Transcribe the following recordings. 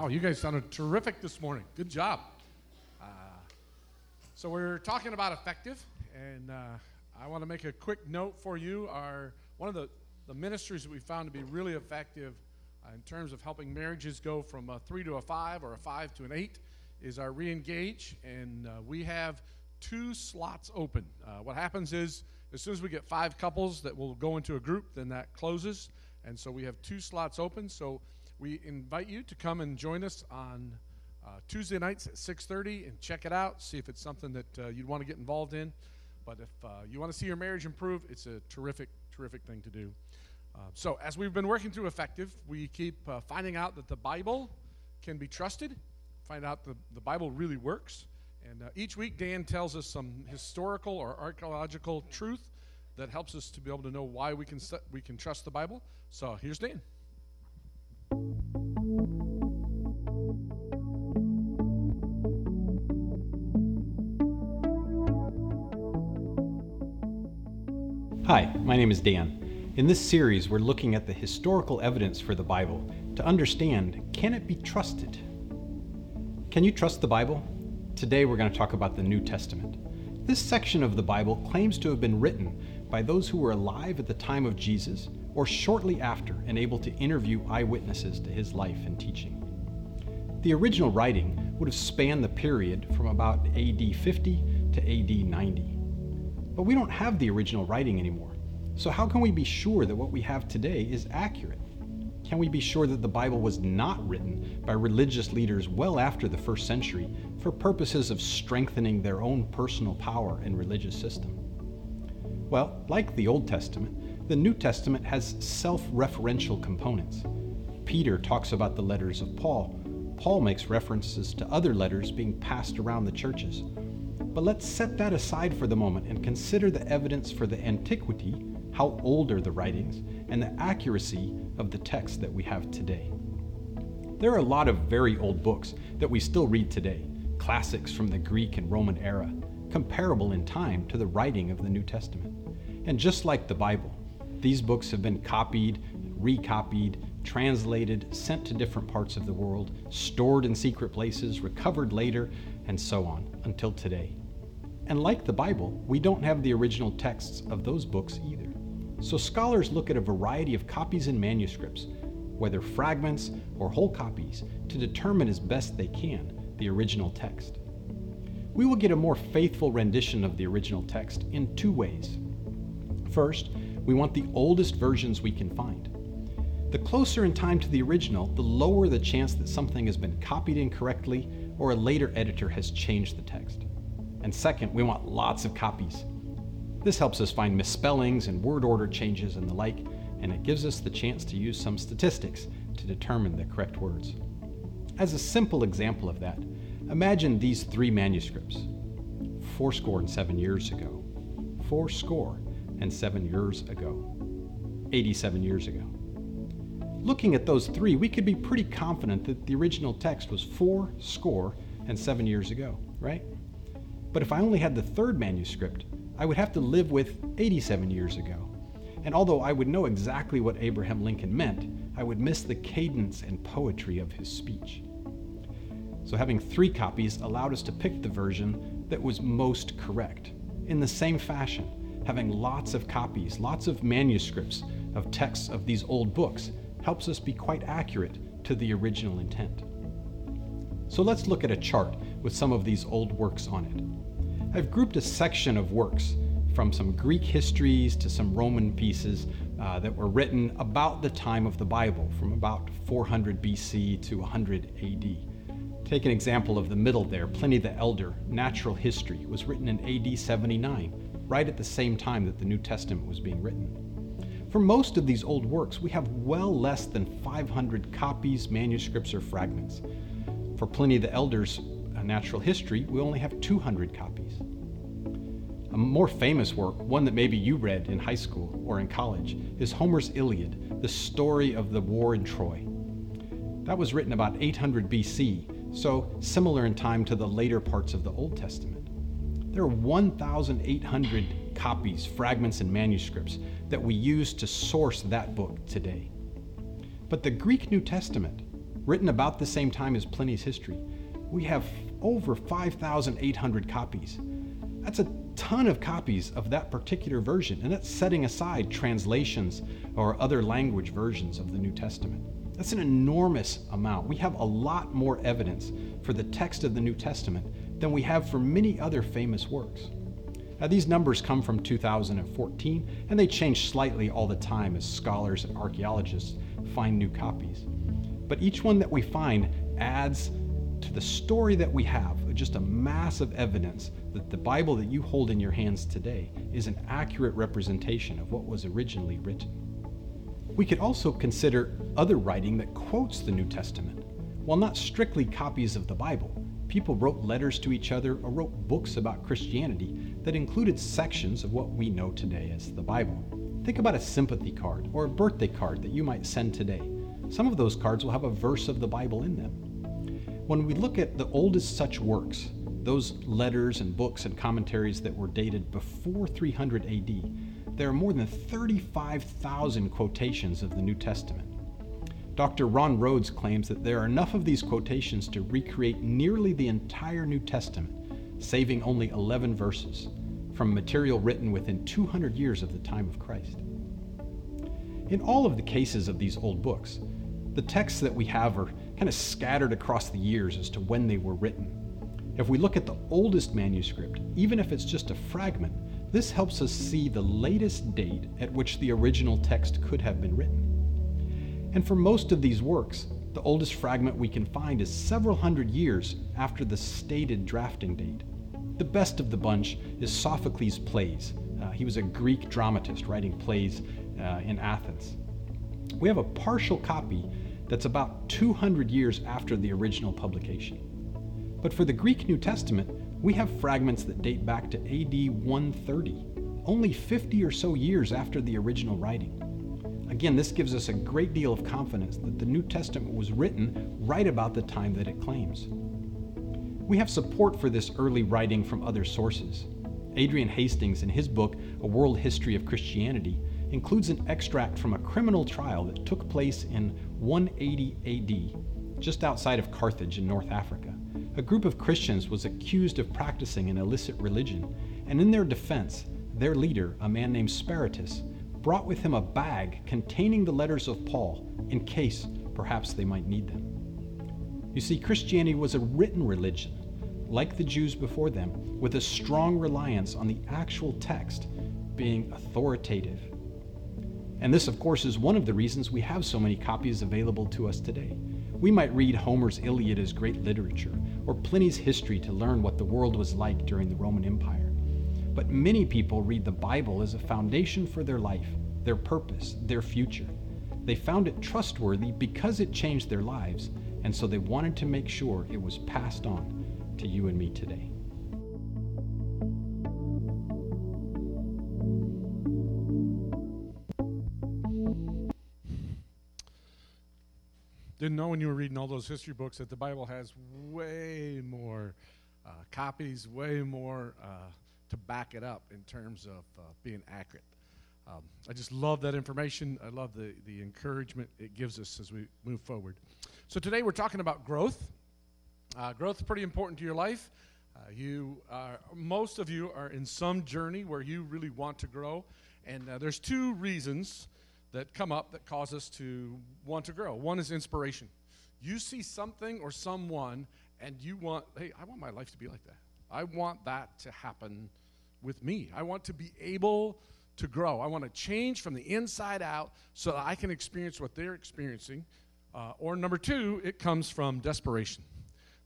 Wow, you guys sounded terrific this morning. Good job. Uh, so we're talking about effective, and uh, I want to make a quick note for you. Our one of the, the ministries that we found to be really effective uh, in terms of helping marriages go from a three to a five or a five to an eight is our reengage, and uh, we have two slots open. Uh, what happens is as soon as we get five couples that will go into a group, then that closes, and so we have two slots open. So we invite you to come and join us on uh, Tuesday nights at 6:30 and check it out. See if it's something that uh, you'd want to get involved in. But if uh, you want to see your marriage improve, it's a terrific, terrific thing to do. Uh, so as we've been working through effective, we keep uh, finding out that the Bible can be trusted. Find out the the Bible really works. And uh, each week, Dan tells us some historical or archaeological truth that helps us to be able to know why we can we can trust the Bible. So here's Dan. Hi, my name is Dan. In this series, we're looking at the historical evidence for the Bible to understand can it be trusted? Can you trust the Bible? Today, we're going to talk about the New Testament. This section of the Bible claims to have been written by those who were alive at the time of Jesus or shortly after and able to interview eyewitnesses to his life and teaching. The original writing would have spanned the period from about AD 50 to AD 90. But we don't have the original writing anymore. So, how can we be sure that what we have today is accurate? Can we be sure that the Bible was not written by religious leaders well after the first century for purposes of strengthening their own personal power and religious system? Well, like the Old Testament, the New Testament has self referential components. Peter talks about the letters of Paul. Paul makes references to other letters being passed around the churches. But let's set that aside for the moment and consider the evidence for the antiquity, how old are the writings, and the accuracy of the text that we have today. There are a lot of very old books that we still read today, classics from the Greek and Roman era, comparable in time to the writing of the New Testament. And just like the Bible, these books have been copied, recopied, translated, sent to different parts of the world, stored in secret places, recovered later, and so on until today. And like the Bible, we don't have the original texts of those books either. So scholars look at a variety of copies and manuscripts, whether fragments or whole copies, to determine as best they can the original text. We will get a more faithful rendition of the original text in two ways. First, we want the oldest versions we can find. The closer in time to the original, the lower the chance that something has been copied incorrectly or a later editor has changed the text. And second, we want lots of copies. This helps us find misspellings and word order changes and the like, and it gives us the chance to use some statistics to determine the correct words. As a simple example of that, imagine these three manuscripts fourscore and seven years ago, fourscore and seven years ago, 87 years ago. Looking at those three, we could be pretty confident that the original text was four score and seven years ago, right? But if I only had the third manuscript, I would have to live with 87 years ago. And although I would know exactly what Abraham Lincoln meant, I would miss the cadence and poetry of his speech. So having three copies allowed us to pick the version that was most correct. In the same fashion, having lots of copies, lots of manuscripts of texts of these old books helps us be quite accurate to the original intent. So let's look at a chart with some of these old works on it. I've grouped a section of works from some Greek histories to some Roman pieces uh, that were written about the time of the Bible, from about 400 BC to 100 AD. Take an example of the middle there Pliny the Elder, Natural History, was written in AD 79, right at the same time that the New Testament was being written. For most of these old works, we have well less than 500 copies, manuscripts, or fragments. For Pliny the Elder's uh, Natural History, we only have 200 copies. A more famous work, one that maybe you read in high school or in college, is Homer's Iliad, the story of the war in Troy. That was written about 800 BC, so similar in time to the later parts of the Old Testament. There are 1,800 copies, fragments, and manuscripts that we use to source that book today. But the Greek New Testament written about the same time as Pliny's history. We have over 5,800 copies. That's a ton of copies of that particular version, and that's setting aside translations or other language versions of the New Testament. That's an enormous amount. We have a lot more evidence for the text of the New Testament than we have for many other famous works. Now, these numbers come from 2014, and they change slightly all the time as scholars and archaeologists find new copies. But each one that we find adds to the story that we have, just a massive evidence that the Bible that you hold in your hands today is an accurate representation of what was originally written. We could also consider other writing that quotes the New Testament. While not strictly copies of the Bible, people wrote letters to each other or wrote books about Christianity that included sections of what we know today as the Bible. Think about a sympathy card or a birthday card that you might send today. Some of those cards will have a verse of the Bible in them. When we look at the oldest such works, those letters and books and commentaries that were dated before 300 AD, there are more than 35,000 quotations of the New Testament. Dr. Ron Rhodes claims that there are enough of these quotations to recreate nearly the entire New Testament, saving only 11 verses from material written within 200 years of the time of Christ. In all of the cases of these old books, the texts that we have are kind of scattered across the years as to when they were written. If we look at the oldest manuscript, even if it's just a fragment, this helps us see the latest date at which the original text could have been written. And for most of these works, the oldest fragment we can find is several hundred years after the stated drafting date. The best of the bunch is Sophocles' plays. Uh, he was a Greek dramatist writing plays uh, in Athens. We have a partial copy that's about 200 years after the original publication. But for the Greek New Testament, we have fragments that date back to AD 130, only 50 or so years after the original writing. Again, this gives us a great deal of confidence that the New Testament was written right about the time that it claims. We have support for this early writing from other sources. Adrian Hastings, in his book, A World History of Christianity, includes an extract from a criminal trial that took place in 180 AD, just outside of Carthage in North Africa a group of Christians was accused of practicing an illicit religion, and in their defense, their leader, a man named Speratus, brought with him a bag containing the letters of Paul in case perhaps they might need them. You see, Christianity was a written religion, like the Jews before them, with a strong reliance on the actual text being authoritative. And this, of course, is one of the reasons we have so many copies available to us today. We might read Homer's Iliad as great literature, or Pliny's history to learn what the world was like during the Roman Empire. But many people read the Bible as a foundation for their life, their purpose, their future. They found it trustworthy because it changed their lives, and so they wanted to make sure it was passed on to you and me today. Didn't know when you were reading all those history books that the Bible has way more uh, copies, way more uh, to back it up in terms of uh, being accurate. Um, I just love that information. I love the, the encouragement it gives us as we move forward. So today we're talking about growth. Uh, growth is pretty important to your life. Uh, you are, most of you are in some journey where you really want to grow, and uh, there's two reasons that come up that cause us to want to grow. One is inspiration. You see something or someone and you want, hey, I want my life to be like that. I want that to happen with me. I want to be able to grow. I want to change from the inside out so that I can experience what they're experiencing. Uh, or number two, it comes from desperation.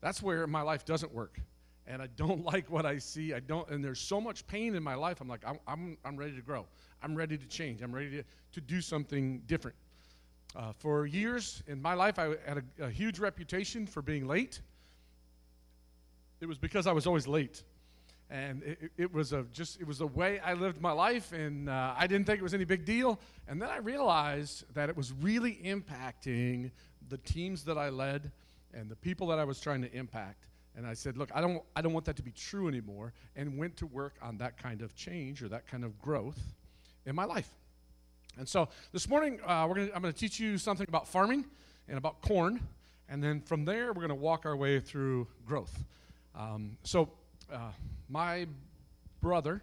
That's where my life doesn't work. And I don't like what I see. I don't, and there's so much pain in my life. I'm like, I'm, I'm, I'm ready to grow. I'm ready to change. I'm ready to, to do something different. Uh, for years in my life, I had a, a, huge reputation for being late. It was because I was always late, and it, it was a just it was the way I lived my life, and uh, I didn't think it was any big deal. And then I realized that it was really impacting the teams that I led and the people that I was trying to impact. And I said, look, I don't I don't want that to be true anymore, and went to work on that kind of change or that kind of growth in my life. And so this morning, uh, we're gonna, I'm going to teach you something about farming and about corn. And then from there, we're going to walk our way through growth. Um, so, uh, my brother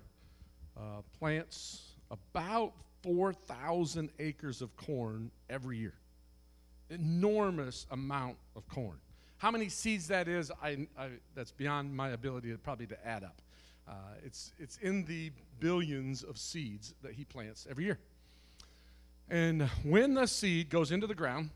uh, plants about 4,000 acres of corn every year. Enormous amount of corn. How many seeds that is, I, I, that's beyond my ability to probably to add up. Uh, it's, it's in the billions of seeds that he plants every year. And when the seed goes into the ground,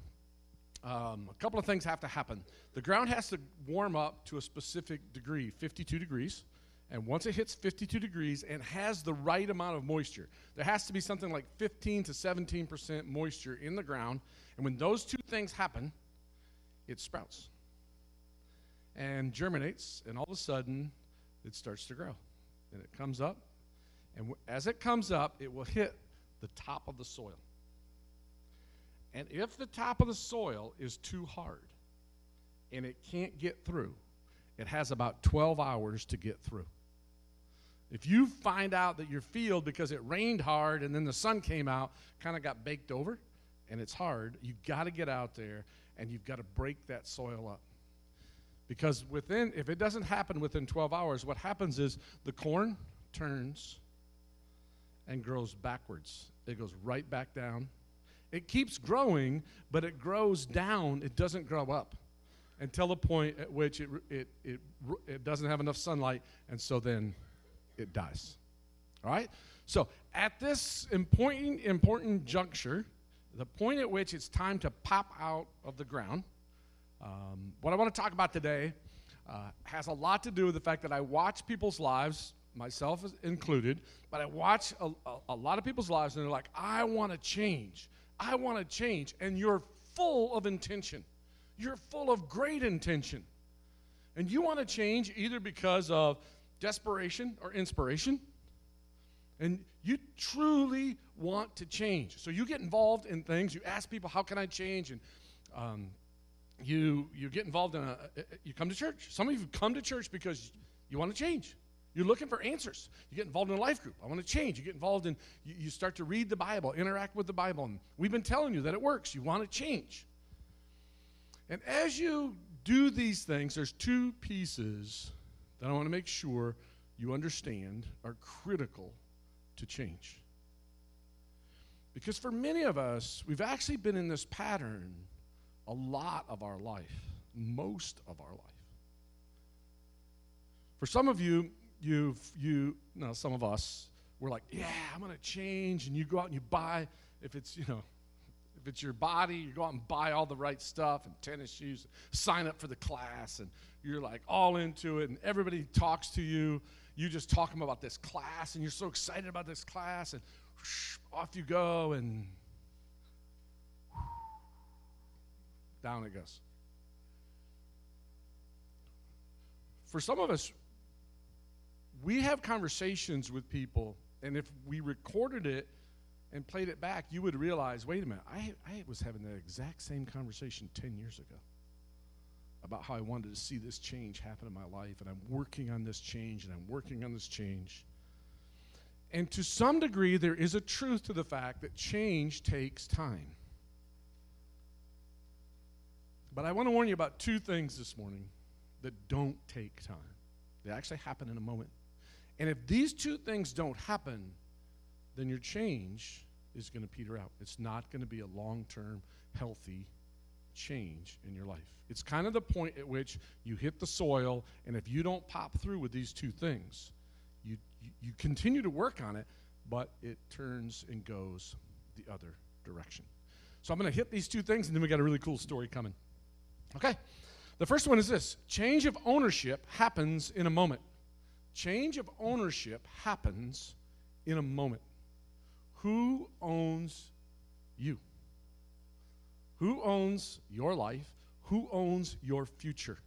um, a couple of things have to happen. The ground has to warm up to a specific degree, 52 degrees. And once it hits 52 degrees and has the right amount of moisture, there has to be something like 15 to 17% moisture in the ground. And when those two things happen, it sprouts and germinates. And all of a sudden, it starts to grow. And it comes up. And w- as it comes up, it will hit the top of the soil. And if the top of the soil is too hard and it can't get through, it has about 12 hours to get through. If you find out that your field, because it rained hard and then the sun came out, kind of got baked over and it's hard, you've got to get out there and you've got to break that soil up. Because within, if it doesn't happen within 12 hours, what happens is the corn turns and grows backwards. It goes right back down it keeps growing, but it grows down. It doesn't grow up until the point at which it, it, it, it doesn't have enough sunlight, and so then it dies. All right? So at this important, important juncture, the point at which it's time to pop out of the ground, um, what I want to talk about today uh, has a lot to do with the fact that I watch people's lives, myself included, but I watch a, a, a lot of people's lives and they're like, I want to change. I want to change. And you're full of intention. You're full of great intention. And you want to change either because of desperation or inspiration. And you truly want to change. So you get involved in things. You ask people, how can I change? And um, you, you get involved in a, you come to church. Some of you come to church because you want to change. You're looking for answers. You get involved in a life group. I want to change. You get involved in, you, you start to read the Bible, interact with the Bible. And we've been telling you that it works. You want to change. And as you do these things, there's two pieces that I want to make sure you understand are critical to change. Because for many of us, we've actually been in this pattern a lot of our life, most of our life. For some of you, you've you know some of us we're like yeah i'm going to change and you go out and you buy if it's you know if it's your body you go out and buy all the right stuff and tennis shoes sign up for the class and you're like all into it and everybody talks to you. You just talk them about this class and you're so excited about this class and whoosh, off you go and down it goes. For some of us we have conversations with people, and if we recorded it and played it back, you would realize wait a minute, I, I was having the exact same conversation 10 years ago about how I wanted to see this change happen in my life, and I'm working on this change, and I'm working on this change. And to some degree, there is a truth to the fact that change takes time. But I want to warn you about two things this morning that don't take time. They actually happen in a moment. And if these two things don't happen, then your change is going to peter out. It's not going to be a long term, healthy change in your life. It's kind of the point at which you hit the soil, and if you don't pop through with these two things, you, you, you continue to work on it, but it turns and goes the other direction. So I'm going to hit these two things, and then we got a really cool story coming. Okay. The first one is this change of ownership happens in a moment. Change of ownership happens in a moment. Who owns you? Who owns your life? Who owns your future?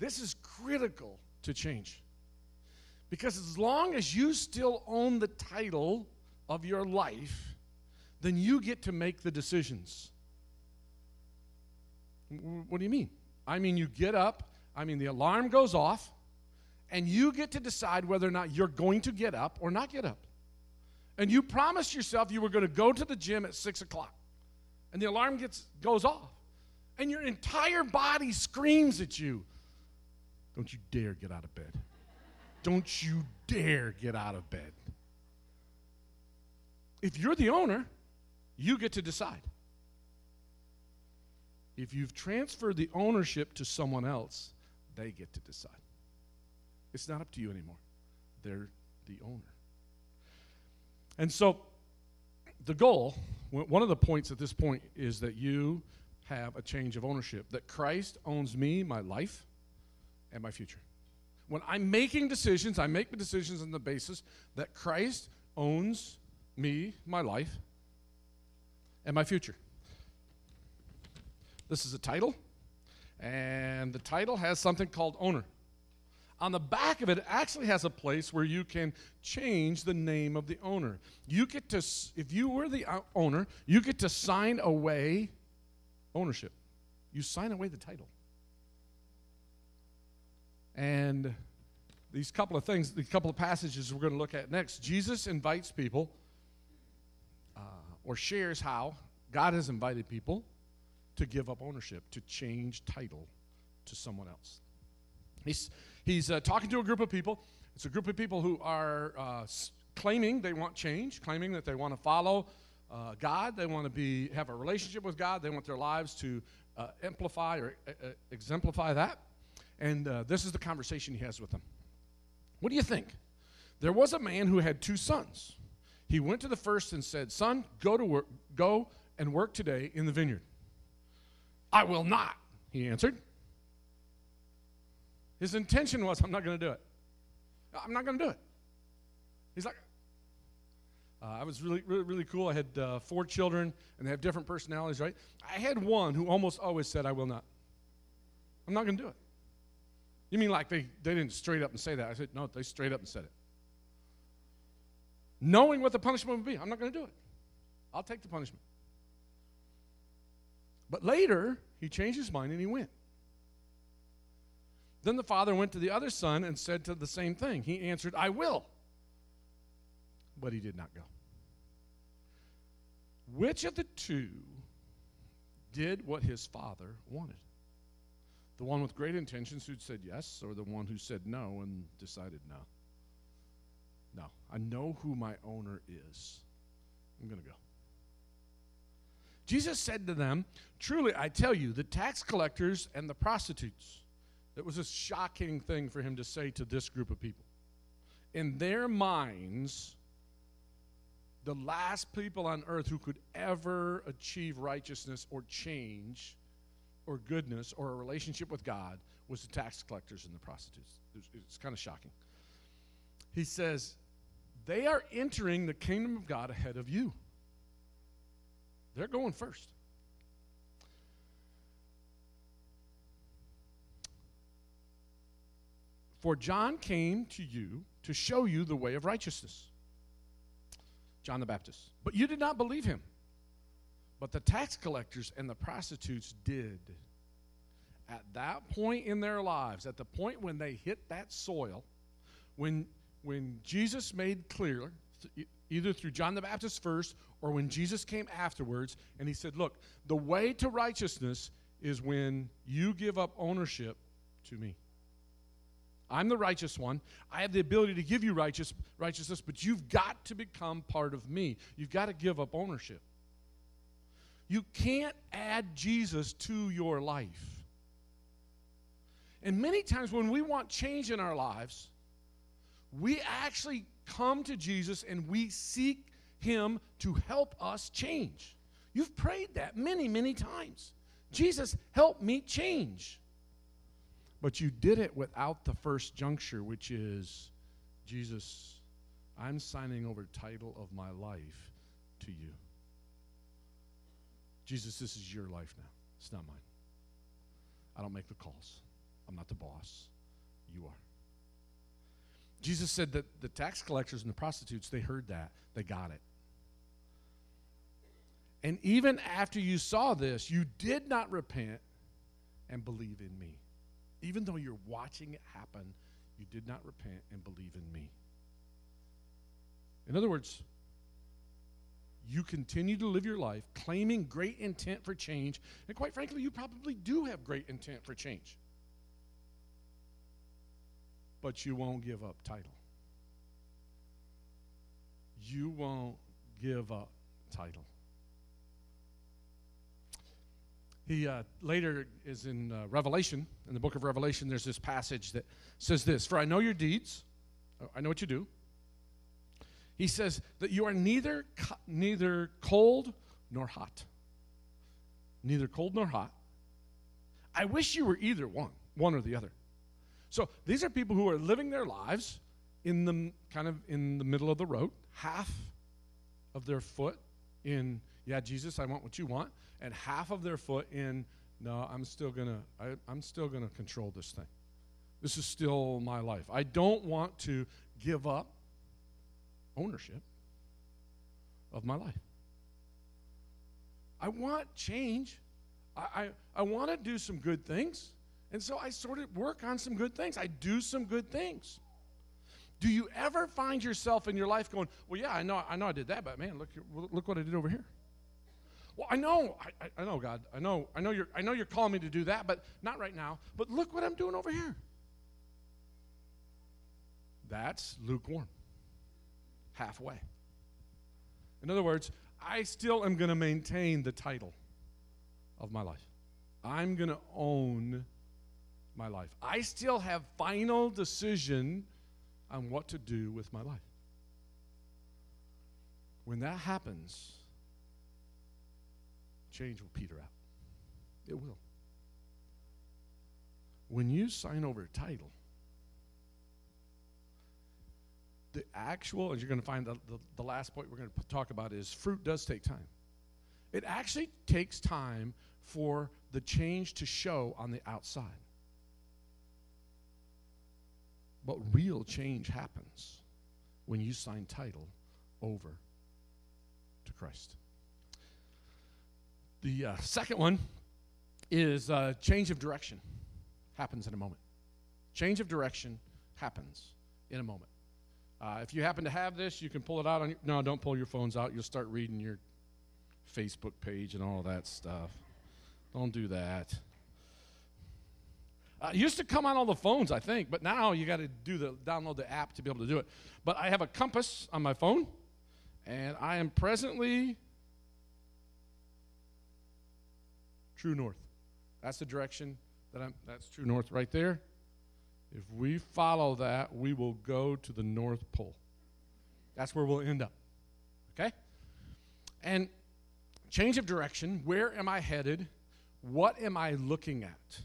This is critical to change. Because as long as you still own the title of your life, then you get to make the decisions. What do you mean? I mean, you get up, I mean, the alarm goes off, and you get to decide whether or not you're going to get up or not get up. And you promised yourself you were going to go to the gym at six o'clock, and the alarm gets goes off. and your entire body screams at you, Don't you dare get out of bed. Don't you dare get out of bed. If you're the owner, you get to decide. If you've transferred the ownership to someone else, they get to decide. It's not up to you anymore. They're the owner. And so, the goal, one of the points at this point, is that you have a change of ownership, that Christ owns me, my life, and my future. When I'm making decisions, I make the decisions on the basis that Christ owns me, my life, and my future. This is a title, and the title has something called owner. On the back of it, it actually has a place where you can change the name of the owner. You get to, if you were the owner, you get to sign away ownership. You sign away the title. And these couple of things, the couple of passages we're going to look at next, Jesus invites people uh, or shares how God has invited people to give up ownership, to change title to someone else. He's, he's uh, talking to a group of people. It's a group of people who are uh, claiming they want change, claiming that they want to follow uh, God, they want to be, have a relationship with God, they want their lives to uh, amplify or uh, uh, exemplify that. And this is the conversation he has with them. What do you think? There was a man who had two sons. He went to the first and said, Son, go to work, go and work today in the vineyard. I will not, he answered. His intention was, I'm not going to do it. I'm not going to do it. He's like, uh, I was really, really, really cool. I had uh, four children, and they have different personalities, right? I had one who almost always said, I will not. I'm not going to do it. You mean like they, they didn't straight up and say that? I said, no, they straight up and said it. Knowing what the punishment would be, I'm not going to do it. I'll take the punishment. But later, he changed his mind and he went. Then the father went to the other son and said to the same thing. He answered, I will. But he did not go. Which of the two did what his father wanted? The one with great intentions who said yes, or the one who said no and decided no? No. I know who my owner is. I'm going to go. Jesus said to them, Truly, I tell you, the tax collectors and the prostitutes, it was a shocking thing for him to say to this group of people. In their minds, the last people on earth who could ever achieve righteousness or change or goodness or a relationship with God was the tax collectors and the prostitutes. It's, kind of shocking. He says, They are entering the kingdom of God ahead of you. They're going first. For John came to you to show you the way of righteousness. John the Baptist. But you did not believe him. But the tax collectors and the prostitutes did. At that point in their lives, at the point when they hit that soil, when, when Jesus made clear, either through John the Baptist first or when Jesus came afterwards and he said, Look, the way to righteousness is when you give up ownership to me. I'm the righteous one. I have the ability to give you righteous, righteousness, but you've got to become part of me. You've got to give up ownership. You can't add Jesus to your life. And many times when we want change in our lives, we actually come to Jesus and we seek Him to help us change. You've prayed that many, many times. Jesus, help me change. But you did it without the first juncture, which is Jesus, I'm signing over title of my life to you. Jesus, this is your life now. It's not mine. I don't make the calls. I'm not the boss. You are. Jesus said that the tax collectors and the prostitutes, they heard that. They got it. And even after you saw this, you did not repent and believe in me. Even though you're watching it happen, you did not repent and believe in me. In other words, you continue to live your life claiming great intent for change, and quite frankly, you probably do have great intent for change. But you won't give up title. You won't give up title. He uh, later is in uh, Revelation, in the book of Revelation, there's this passage that says this For I know your deeds, I know what you do. He says that you are neither, neither cold nor hot. Neither cold nor hot. I wish you were either one, one or the other. So these are people who are living their lives in the kind of in the middle of the road, half of their foot in, yeah, Jesus, I want what you want, and half of their foot in, no, I'm still gonna, I, I'm still gonna control this thing. This is still my life. I don't want to give up ownership of my life. I want change. I, I, I want to do some good things. And so I sort of work on some good things. I do some good things. Do you ever find yourself in your life going, well, yeah, I know, I know I did that, but man, look, look what I did over here. Well, I know, I, I know, God, I know, I know you're, I know you're calling me to do that, but not right now. But look what I'm doing over here. That's lukewarm halfway. In other words, I still am going to maintain the title of my life. I'm going to own my life. I still have final decision on what to do with my life. When that happens, change will peter out. It will. When you sign over a title, the actual, as you're going to find the, the, the last point we're going to talk about is fruit does take time. It actually takes time for the change to show on the outside. But real change happens when you sign title over to Christ. The uh, second one is uh, change of direction happens in a moment. Change of direction happens in a moment. Uh, if you happen to have this, you can pull it out on your. No, don't pull your phones out. You'll start reading your Facebook page and all that stuff. Don't do that. Uh, used to come on all the phones, I think, but now you got to do the download the app to be able to do it. But I have a compass on my phone, and I am presently true north. That's the direction that I'm. That's true north right there. If we follow that, we will go to the North Pole. That's where we'll end up. Okay? And change of direction. Where am I headed? What am I looking at?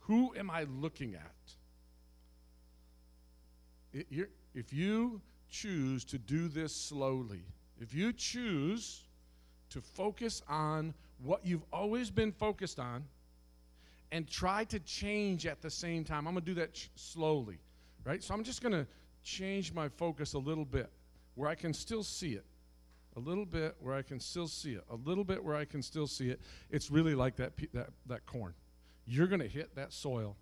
Who am I looking at? if you choose to do this slowly, if you choose to focus on what you've always been focused on, and try to change at the same time. I'm going to do that ch- slowly, right? So I'm just going to change my focus a little bit where I can still see it. A little bit where I can still see it. A little bit where I can still see it. It's really like that, that, that corn. You're going to hit that soil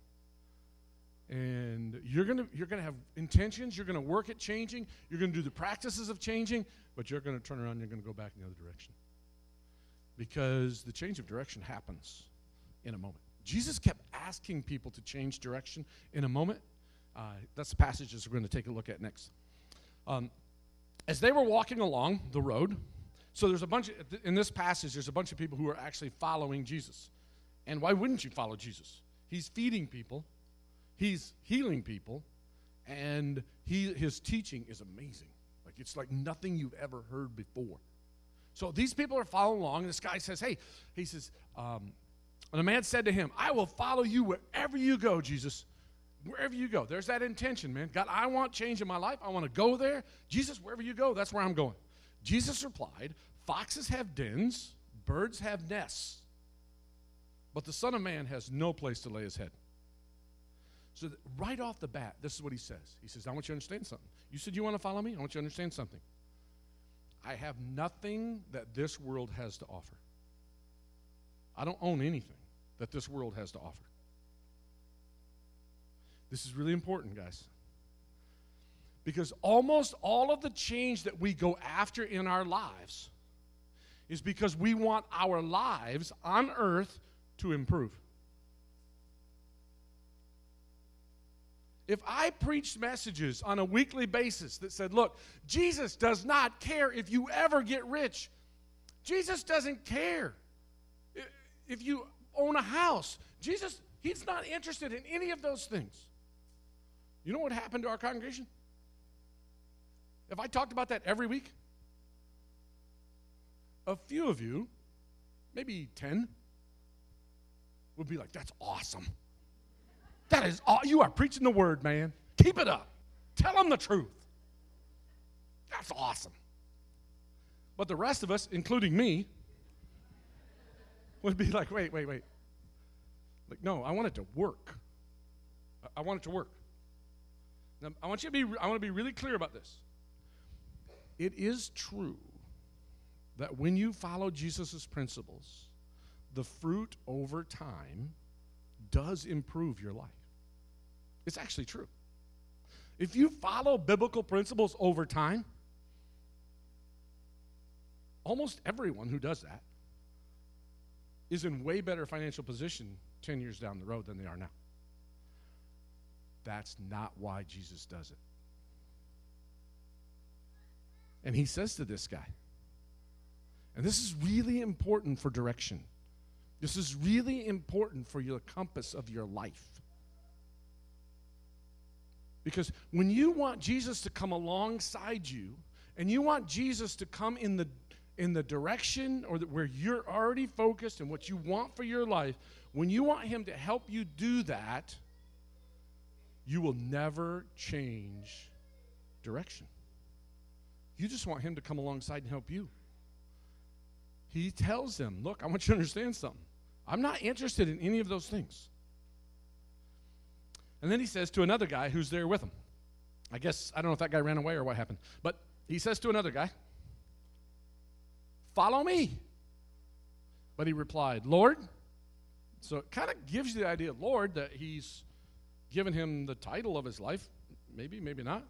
and you're going to you're going to have intentions you're going to work at changing you're going to do the practices of changing but you're going to turn around and you're going to go back in the other direction because the change of direction happens in a moment Jesus kept asking people to change direction in a moment. Uh, that's the passages we're going to take a look at next. Um, as they were walking along the road, so there's a bunch, of, in this passage, there's a bunch of people who are actually following Jesus. And why wouldn't you follow Jesus? He's feeding people, he's healing people, and he, his teaching is amazing. Like it's like nothing you've ever heard before. So these people are following along, and this guy says, Hey, he says, um, and the man said to him, I will follow you wherever you go, Jesus. Wherever you go. There's that intention, man. God, I want change in my life. I want to go there. Jesus, wherever you go, that's where I'm going. Jesus replied, Foxes have dens, birds have nests, but the Son of Man has no place to lay his head. So, right off the bat, this is what he says. He says, I want you to understand something. You said you want to follow me? I want you to understand something. I have nothing that this world has to offer. I don't own anything that this world has to offer. This is really important, guys. Because almost all of the change that we go after in our lives is because we want our lives on earth to improve. If I preached messages on a weekly basis that said, look, Jesus does not care if you ever get rich, Jesus doesn't care if you own a house. Jesus, he's not interested in any of those things. You know what happened to our congregation? If I talked about that every week, a few of you, maybe 10, would be like, that's awesome. That is, all, you are preaching the word, man. Keep it up. Tell them the truth. That's awesome. But the rest of us, including me, would be like, wait, wait, wait. Like, no, I want it to work. I want it to work. Now, I want you to be, I want to be really clear about this. It is true that when you follow Jesus' principles, the fruit over time does improve your life. It's actually true. If you follow biblical principles over time, almost everyone who does that is in way better financial position 10 years down the road than they are now. That's not why Jesus does it. And he says to this guy, and this is really important for direction. This is really important for your compass of your life. Because when you want Jesus to come alongside you and you want Jesus to come in the in the direction or the, where you're already focused and what you want for your life, when you want him to help you do that, you will never change direction. You just want him to come alongside and help you. He tells them, Look, I want you to understand something. I'm not interested in any of those things. And then he says to another guy who's there with him, I guess, I don't know if that guy ran away or what happened, but he says to another guy, Follow me. But he replied, Lord. So it kind of gives you the idea, Lord, that he's given him the title of his life. Maybe, maybe not.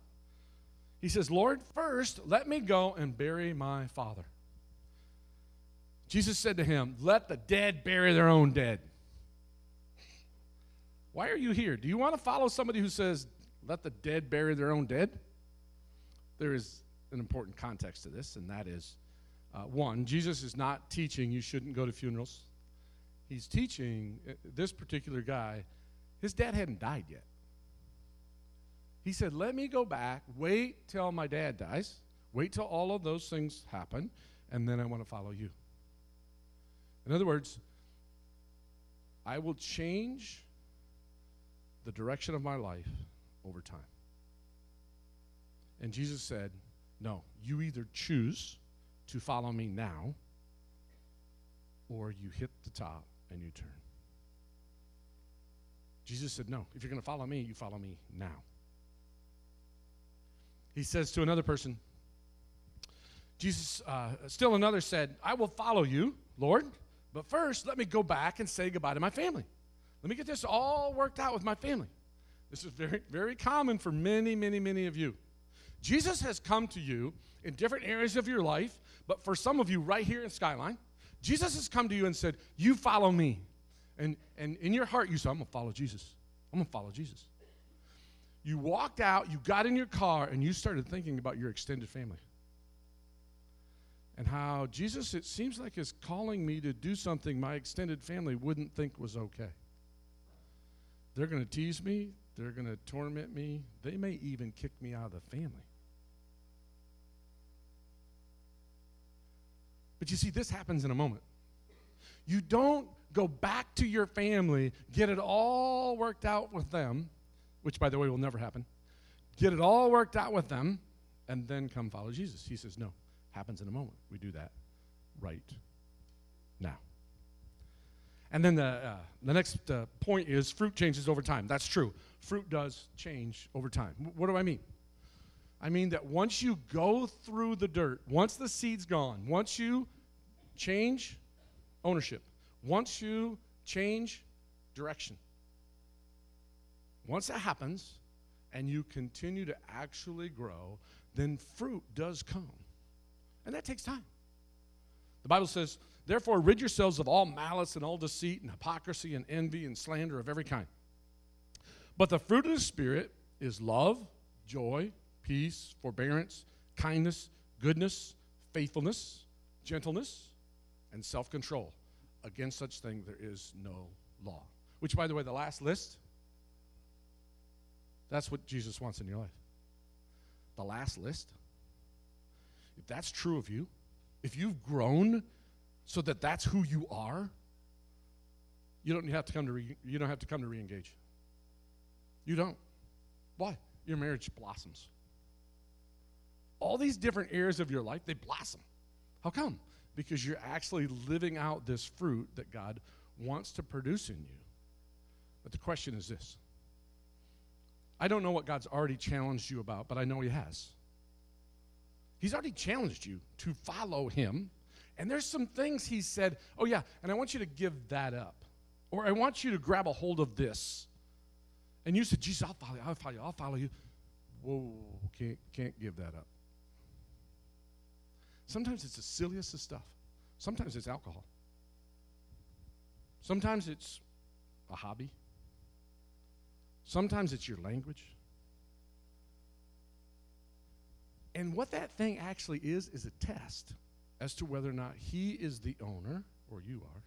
He says, Lord, first let me go and bury my father. Jesus said to him, Let the dead bury their own dead. Why are you here? Do you want to follow somebody who says, Let the dead bury their own dead? There is an important context to this, and that is uh, one, Jesus is not teaching you shouldn't go to funerals. He's teaching uh, this particular guy, his dad hadn't died yet. He said, Let me go back, wait till my dad dies, wait till all of those things happen, and then I want to follow you. In other words, I will change the direction of my life over time. And Jesus said, No, you either choose to follow me now or you hit the top and you turn. Jesus said, No, if you're going to follow me, you follow me now. He says to another person, Jesus, uh, still another said, I will follow you, Lord, but first let me go back and say goodbye to my family. Let me get this all worked out with my family. This is very, very common for many, many, many of you. Jesus has come to you in different areas of your life, but for some of you right here in Skyline, Jesus has come to you and said, You follow me. And, and in your heart, you said, I'm going to follow Jesus. I'm going to follow Jesus. You walked out, you got in your car, and you started thinking about your extended family. And how Jesus, it seems like, is calling me to do something my extended family wouldn't think was okay. They're going to tease me, they're going to torment me, they may even kick me out of the family. But you see, this happens in a moment. You don't go back to your family, get it all worked out with them, which, by the way, will never happen. Get it all worked out with them, and then come follow Jesus. He says, no, happens in a moment. We do that right. And then the, uh, the next uh, point is fruit changes over time. That's true. Fruit does change over time. What do I mean? I mean that once you go through the dirt, once the seed's gone, once you change ownership, once you change direction, once that happens and you continue to actually grow, then fruit does come. And that takes time. The Bible says, Therefore, rid yourselves of all malice and all deceit and hypocrisy and envy and slander of every kind. But the fruit of the Spirit is love, joy, peace, forbearance, kindness, goodness, faithfulness, gentleness, and self control. Against such thing there is no law. Which, by the way, the last list, that's what Jesus wants in your life. The last list. If that's true of you, if you've grown so that that's who you are, you don't have to come to re, you don't have to come to reengage. You don't. Why? Your marriage blossoms. All these different areas of your life, they blossom. How come? Because you're actually living out this fruit that God wants to produce in you. But the question is this I don't know what God's already challenged you about, but I know He has. He's already challenged you to follow Him. And there's some things He said, oh, yeah, and I want you to give that up. Or I want you to grab a hold of this. And you said, Jesus, I'll follow you, I'll follow you, I'll follow you. Whoa, can't, can't give that up. Sometimes it's the silliest of stuff. Sometimes it's alcohol. Sometimes it's a hobby. Sometimes it's your language. And what that thing actually is, is a test as to whether or not he is the owner, or you are.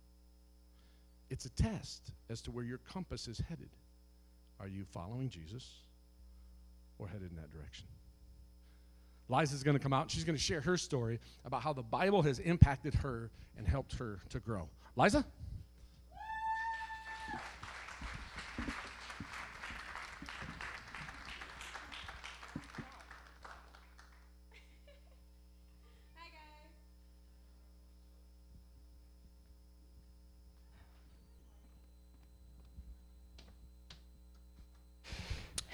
It's a test as to where your compass is headed. Are you following Jesus or headed in that direction? Liza's going to come out and she's going to share her story about how the Bible has impacted her and helped her to grow. Liza?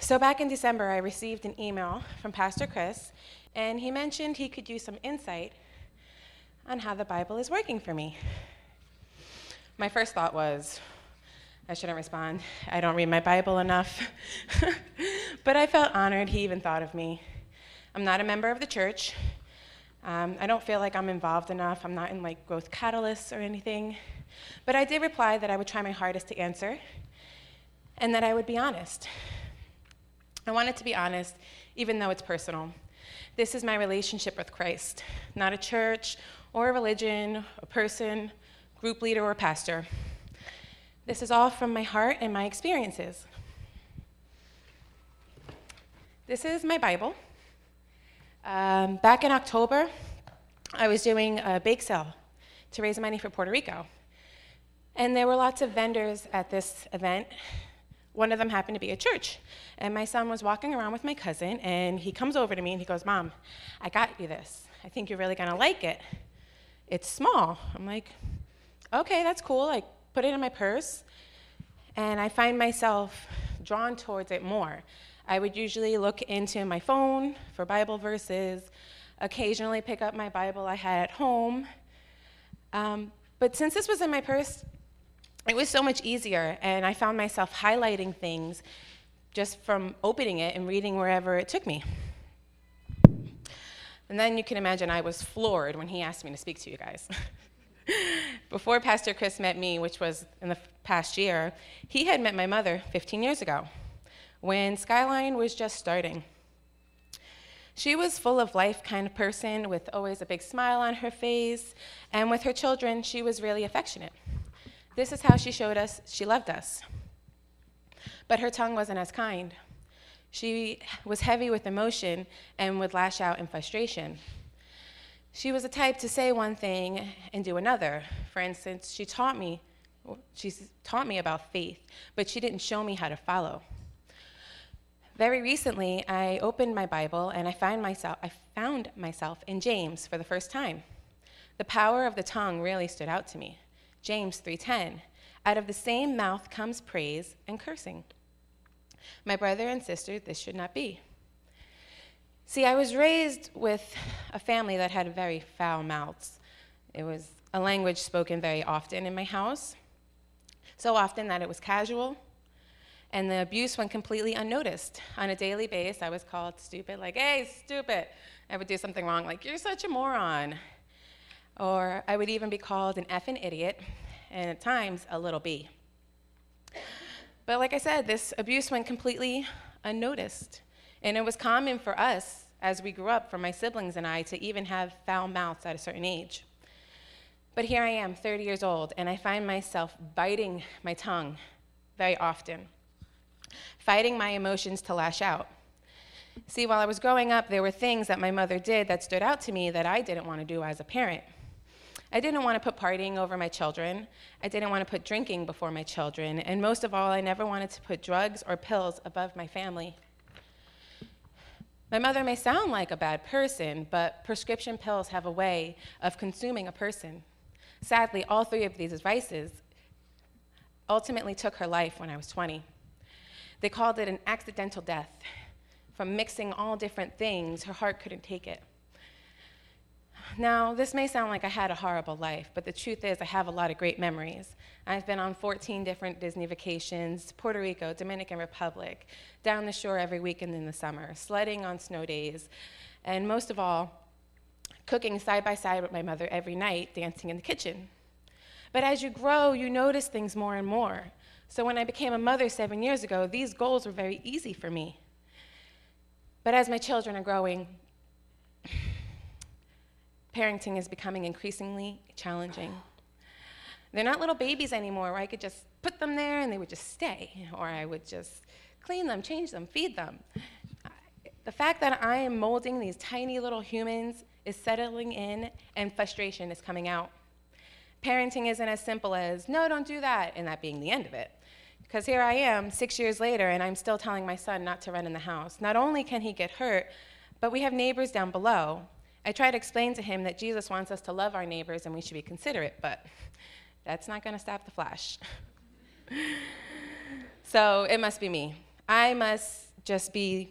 So, back in December, I received an email from Pastor Chris, and he mentioned he could use some insight on how the Bible is working for me. My first thought was, I shouldn't respond. I don't read my Bible enough. but I felt honored he even thought of me. I'm not a member of the church. Um, I don't feel like I'm involved enough. I'm not in like growth catalysts or anything. But I did reply that I would try my hardest to answer and that I would be honest. I wanted to be honest, even though it's personal. This is my relationship with Christ, not a church or a religion, a person, group leader, or pastor. This is all from my heart and my experiences. This is my Bible. Um, back in October, I was doing a bake sale to raise money for Puerto Rico. And there were lots of vendors at this event, one of them happened to be a church. And my son was walking around with my cousin, and he comes over to me and he goes, Mom, I got you this. I think you're really going to like it. It's small. I'm like, okay, that's cool. I put it in my purse, and I find myself drawn towards it more. I would usually look into my phone for Bible verses, occasionally pick up my Bible I had at home. Um, but since this was in my purse, it was so much easier, and I found myself highlighting things just from opening it and reading wherever it took me. And then you can imagine I was floored when he asked me to speak to you guys. Before Pastor Chris met me, which was in the past year, he had met my mother 15 years ago when Skyline was just starting. She was full of life kind of person with always a big smile on her face, and with her children, she was really affectionate. This is how she showed us she loved us. But her tongue wasn't as kind. She was heavy with emotion and would lash out in frustration. She was a type to say one thing and do another. For instance, she taught me she taught me about faith, but she didn't show me how to follow. Very recently, I opened my Bible and I found myself I found myself in James for the first time. The power of the tongue really stood out to me. James 3:10. Out of the same mouth comes praise and cursing. My brother and sister, this should not be. See, I was raised with a family that had very foul mouths. It was a language spoken very often in my house, so often that it was casual, and the abuse went completely unnoticed. On a daily basis, I was called stupid, like, hey, stupid. I would do something wrong, like, you're such a moron or I would even be called an effing idiot, and at times a little b. But like I said, this abuse went completely unnoticed. And it was common for us as we grew up, for my siblings and I, to even have foul mouths at a certain age. But here I am, 30 years old, and I find myself biting my tongue very often, fighting my emotions to lash out. See, while I was growing up, there were things that my mother did that stood out to me that I didn't want to do as a parent. I didn't want to put partying over my children. I didn't want to put drinking before my children. And most of all, I never wanted to put drugs or pills above my family. My mother may sound like a bad person, but prescription pills have a way of consuming a person. Sadly, all three of these vices ultimately took her life when I was 20. They called it an accidental death. From mixing all different things, her heart couldn't take it. Now, this may sound like I had a horrible life, but the truth is, I have a lot of great memories. I've been on 14 different Disney vacations Puerto Rico, Dominican Republic, down the shore every weekend in the summer, sledding on snow days, and most of all, cooking side by side with my mother every night, dancing in the kitchen. But as you grow, you notice things more and more. So when I became a mother seven years ago, these goals were very easy for me. But as my children are growing, parenting is becoming increasingly challenging. They're not little babies anymore where I could just put them there and they would just stay, or I would just clean them, change them, feed them. The fact that I am molding these tiny little humans is settling in and frustration is coming out. Parenting isn't as simple as, no, don't do that, and that being the end of it. Because here I am, six years later, and I'm still telling my son not to run in the house. Not only can he get hurt, but we have neighbors down below I try to explain to him that Jesus wants us to love our neighbors and we should be considerate, but that's not going to stop the flash. so it must be me. I must just be,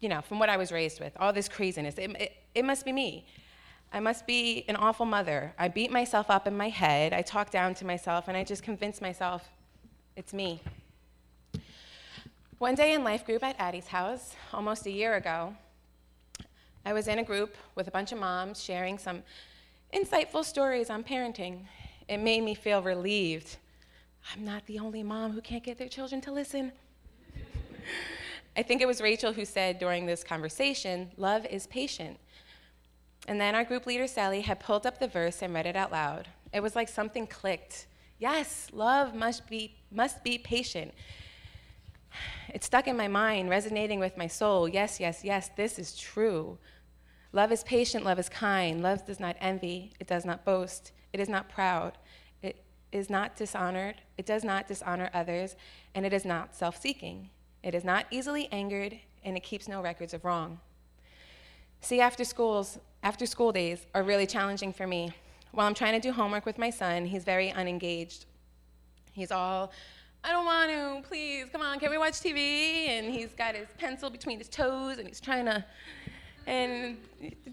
you know, from what I was raised with, all this craziness. It, it, it must be me. I must be an awful mother. I beat myself up in my head. I talk down to myself, and I just convince myself it's me. One day in life group at Addie's house, almost a year ago, I was in a group with a bunch of moms sharing some insightful stories on parenting. It made me feel relieved. I'm not the only mom who can't get their children to listen. I think it was Rachel who said during this conversation, love is patient. And then our group leader, Sally, had pulled up the verse and read it out loud. It was like something clicked. Yes, love must be, must be patient. It stuck in my mind, resonating with my soul. Yes, yes, yes, this is true. Love is patient, love is kind, love does not envy, it does not boast, it is not proud, it is not dishonored, it does not dishonor others, and it is not self seeking. It is not easily angered, and it keeps no records of wrong. See, after schools, after school days are really challenging for me. While I'm trying to do homework with my son, he's very unengaged. He's all, I don't want to, please, come on, can we watch TV? And he's got his pencil between his toes and he's trying to and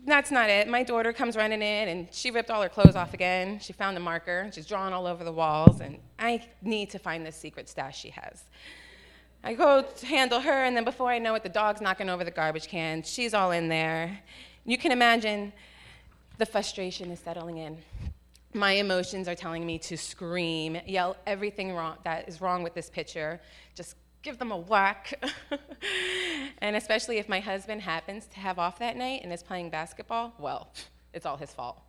that's not it. My daughter comes running in and she ripped all her clothes off again. She found a marker. She's drawn all over the walls. And I need to find this secret stash she has. I go to handle her, and then before I know it, the dog's knocking over the garbage can. She's all in there. You can imagine the frustration is settling in. My emotions are telling me to scream, yell everything wrong that is wrong with this picture, just give them a whack. and especially if my husband happens to have off that night and is playing basketball, well, it's all his fault.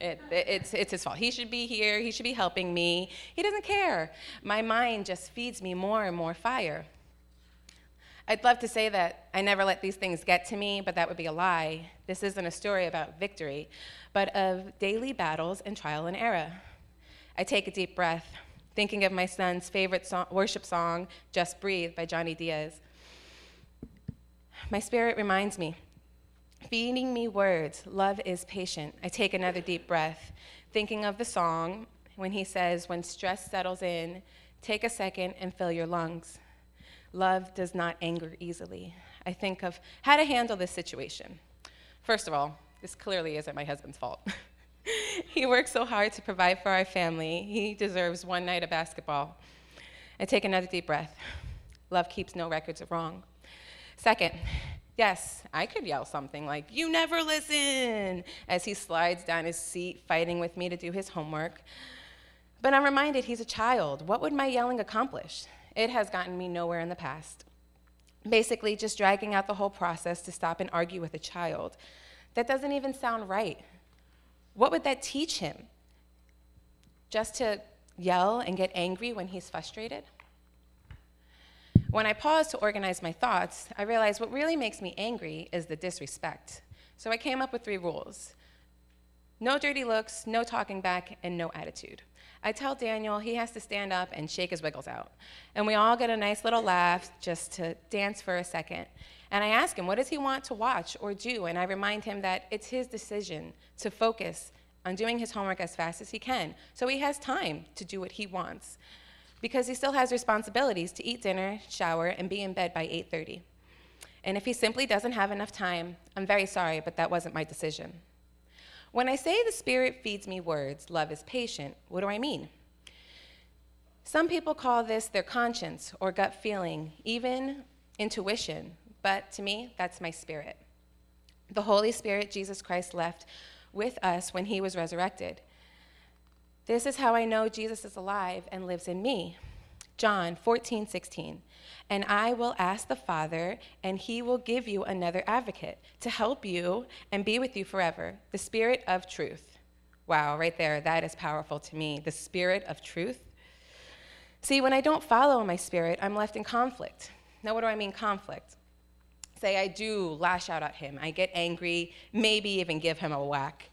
It, it, it's, it's his fault. He should be here. He should be helping me. He doesn't care. My mind just feeds me more and more fire. I'd love to say that I never let these things get to me, but that would be a lie. This isn't a story about victory, but of daily battles and trial and error. I take a deep breath thinking of my son's favorite song, worship song, Just Breathe by Jonny Diaz. My spirit reminds me, feeding me words, love is patient. I take another deep breath, thinking of the song when he says, When stress settles in, take a second and fill your lungs. Love does not anger easily. I think of how to handle this situation. First of all, this clearly isn't my husband's fault. he works so hard to provide for our family. He deserves one night of basketball. I take another deep breath. Love keeps no records of wrong. Second, Yes, I could yell something like, You never listen, as he slides down his seat, fighting with me to do his homework. But I'm reminded he's a child. What would my yelling accomplish? It has gotten me nowhere in the past. Basically, just dragging out the whole process to stop and argue with a child. That doesn't even sound right. What would that teach him? Just to yell and get angry when he's frustrated? When I pause to organize my thoughts, I realize what really makes me angry is the disrespect. So I came up with three rules no dirty looks, no talking back, and no attitude. I tell Daniel he has to stand up and shake his wiggles out. And we all get a nice little laugh just to dance for a second. And I ask him, what does he want to watch or do? And I remind him that it's his decision to focus on doing his homework as fast as he can. So he has time to do what he wants because he still has responsibilities to eat dinner, shower, and be in bed by 8:30. And if he simply doesn't have enough time, I'm very sorry, but that wasn't my decision. When I say the Spirit feeds me words, love is patient, what do I mean? Some people call this their conscience or gut feeling, even intuition, but to me, that's my spirit. The Holy Spirit Jesus Christ left with us when he was resurrected. This is how I know Jesus is alive and lives in me. John 14, 16. And I will ask the Father, and he will give you another advocate to help you and be with you forever the Spirit of truth. Wow, right there, that is powerful to me. The Spirit of truth. See, when I don't follow my Spirit, I'm left in conflict. Now, what do I mean, conflict? Say I do lash out at him, I get angry, maybe even give him a whack.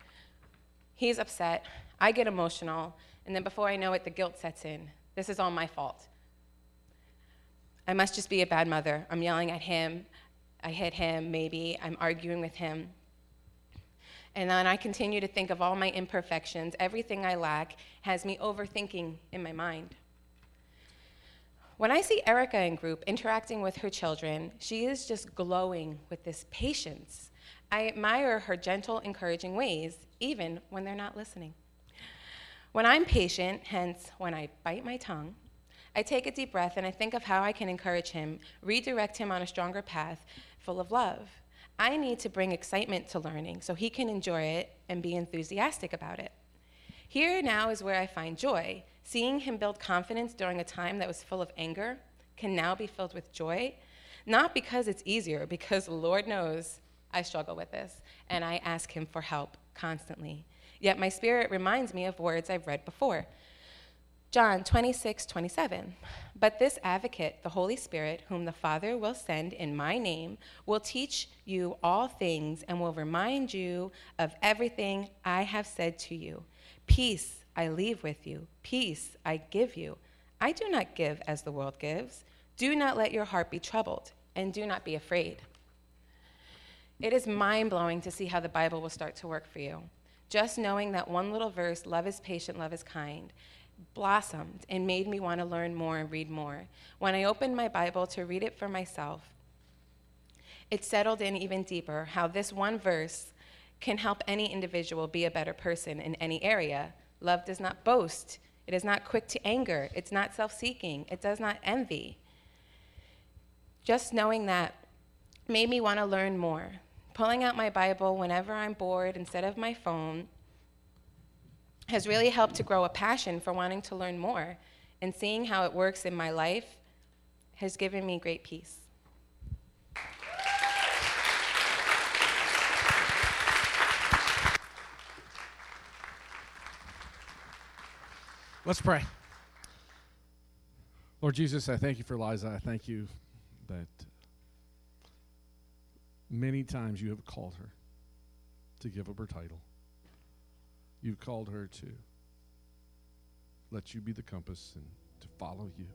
He's upset, I get emotional, and then before I know it, the guilt sets in. This is all my fault. I must just be a bad mother. I'm yelling at him. I hit him, maybe. I'm arguing with him. And then I continue to think of all my imperfections. Everything I lack has me overthinking in my mind. When I see Erica in group interacting with her children, she is just glowing with this patience. I admire her gentle, encouraging ways, even when they're not listening. When I'm patient, hence when I bite my tongue, I take a deep breath and I think of how I can encourage him, redirect him on a stronger path full of love. I need to bring excitement to learning so he can enjoy it and be enthusiastic about it. Here now is where I find joy. Seeing him build confidence during a time that was full of anger can now be filled with joy, not because it's easier, because Lord knows I struggle with this, and I ask him for help constantly. Yet my spirit reminds me of words I've read before. John 26, 27. But this advocate, the Holy Spirit, whom the Father will send in my name, will teach you all things and will remind you of everything I have said to you. Peace I leave with you, peace I give you. I do not give as the world gives. Do not let your heart be troubled, and do not be afraid. It is mind blowing to see how the Bible will start to work for you. Just knowing that one little verse, love is patient, love is kind, blossomed and made me want to learn more and read more. When I opened my Bible to read it for myself, it settled in even deeper how this one verse can help any individual be a better person in any area. Love does not boast, it is not quick to anger, it's not self seeking, it does not envy. Just knowing that made me want to learn more pulling out my Bible whenever I'm bored instead of my phone has really helped to grow a passion for wanting to learn more. And seeing how it works in my life has given me great peace. Let's pray. Lord Jesus, I thank you for Liza. I thank you that Many times you have called her to give up her title. You've called her to let you be the compass and to follow you.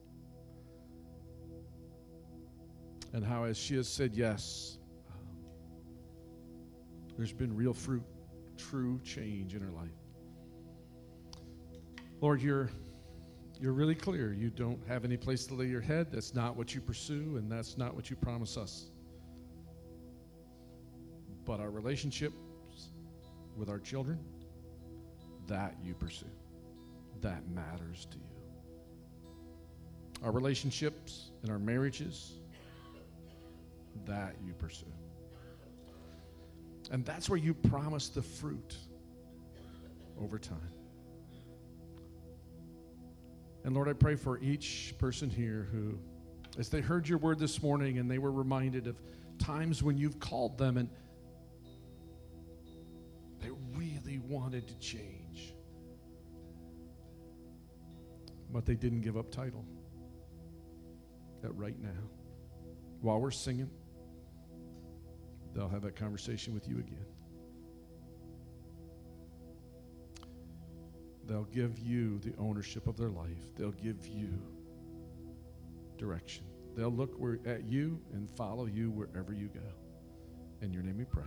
And how, as she has said yes, um, there's been real fruit, true change in her life. Lord, you're, you're really clear. You don't have any place to lay your head. That's not what you pursue, and that's not what you promise us. But our relationships with our children, that you pursue. That matters to you. Our relationships and our marriages, that you pursue. And that's where you promise the fruit over time. And Lord, I pray for each person here who, as they heard your word this morning and they were reminded of times when you've called them and they really wanted to change, but they didn't give up title. That right now, while we're singing, they'll have that conversation with you again. They'll give you the ownership of their life. They'll give you direction. They'll look where, at you and follow you wherever you go. In your name we pray.